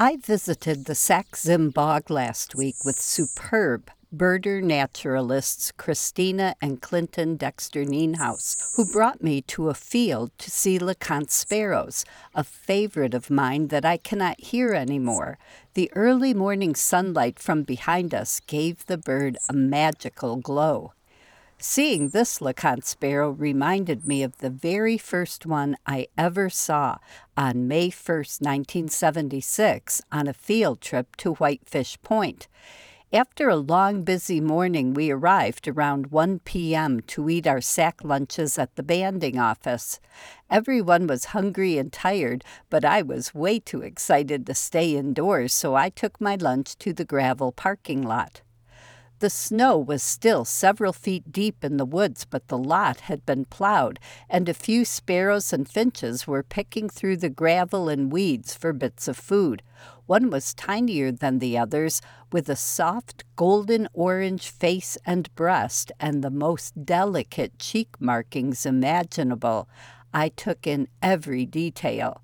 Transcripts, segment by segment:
I visited the Sax-Zim Bog last week with superb birder naturalists Christina and Clinton Dexter Nienhaus, who brought me to a field to see LeConte sparrows, a favorite of mine that I cannot hear anymore. The early morning sunlight from behind us gave the bird a magical glow. Seeing this LeConte sparrow reminded me of the very first one I ever saw on May 1st, 1976, on a field trip to Whitefish Point. After a long, busy morning, we arrived around 1 p.m. to eat our sack lunches at the banding office. Everyone was hungry and tired, but I was way too excited to stay indoors, so I took my lunch to the gravel parking lot. The snow was still several feet deep in the woods, but the lot had been plowed, and a few sparrows and finches were picking through the gravel and weeds for bits of food. One was tinier than the others, with a soft golden orange face and breast and the most delicate cheek markings imaginable. I took in every detail.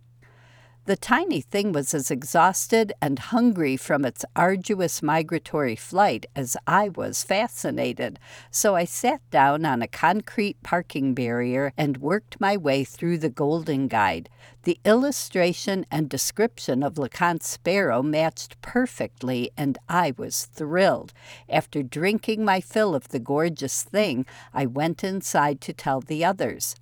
The tiny thing was as exhausted and hungry from its arduous migratory flight as I was fascinated, so I sat down on a concrete parking barrier and worked my way through the Golden Guide. The illustration and description of LeConte Sparrow matched perfectly, and I was thrilled. After drinking my fill of the gorgeous thing, I went inside to tell the others.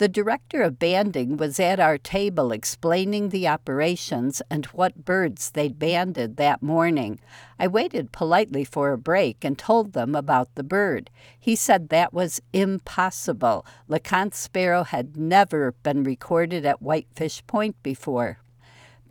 The director of banding was at our table explaining the operations and what birds they'd banded that morning. I waited politely for a break and told them about the bird. He said that was impossible. LeConte sparrow had never been recorded at Whitefish Point before.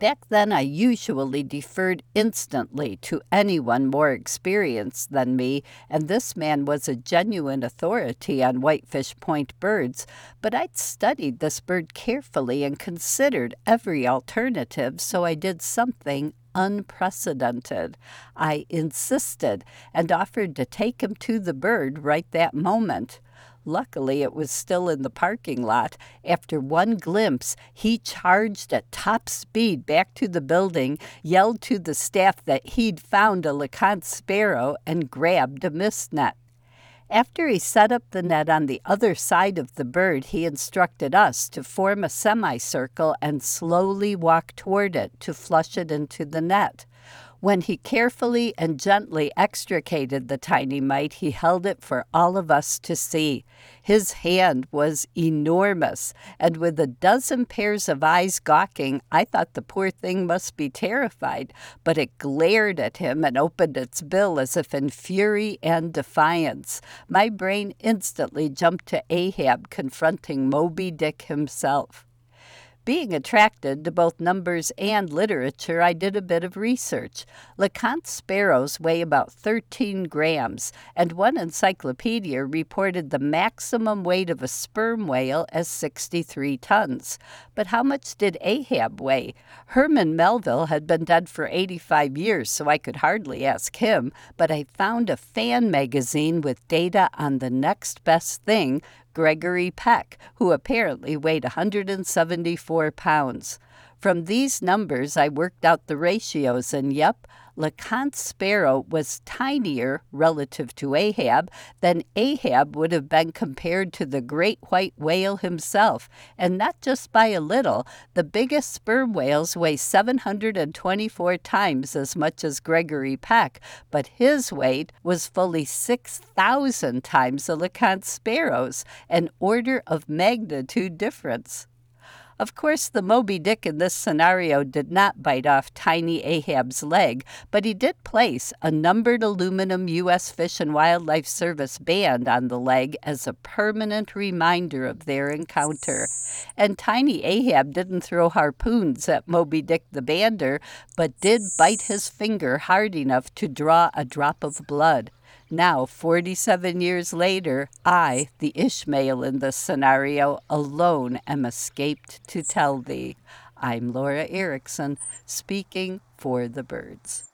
Back then, I usually deferred instantly to anyone more experienced than me, and this man was a genuine authority on whitefish point birds. But I'd studied this bird carefully and considered every alternative, so I did something unprecedented. I insisted and offered to take him to the bird right that moment. Luckily, it was still in the parking lot. After one glimpse, he charged at top speed back to the building, yelled to the staff that he'd found a LeConte sparrow, and grabbed a mist net. After he set up the net on the other side of the bird, he instructed us to form a semicircle and slowly walk toward it to flush it into the net. When he carefully and gently extricated the tiny mite, he held it for all of us to see. His hand was enormous, and with a dozen pairs of eyes gawking, I thought the poor thing must be terrified, but it glared at him and opened its bill as if in fury and defiance. My brain instantly jumped to Ahab confronting Moby Dick himself. Being attracted to both numbers and literature, I did a bit of research. LeConte sparrows weigh about 13 grams, and one encyclopedia reported the maximum weight of a sperm whale as 63 tons. But how much did Ahab weigh? Herman Melville had been dead for 85 years, so I could hardly ask him, but I found a fan magazine with data on the next best thing Gregory Peck, who apparently weighed 174 pounds. From these numbers, I worked out the ratios, and yep, LeConte sparrow was tinier relative to Ahab than Ahab would have been compared to the great white whale himself, and not just by a little. The biggest sperm whales weigh 724 times as much as Gregory Peck, but his weight was fully 6,000 times the LeConte sparrow's, an order of magnitude difference. Of course, the Moby Dick in this scenario did not bite off tiny Ahab's leg, but he did place a numbered aluminum U.S. Fish and Wildlife Service band on the leg as a permanent reminder of their encounter. And tiny Ahab didn't throw harpoons at Moby Dick the bander, but did bite his finger hard enough to draw a drop of blood. Now, 47 years later, I, the Ishmael in the scenario, alone am escaped to tell thee. I'm Laura Erickson, speaking for the birds.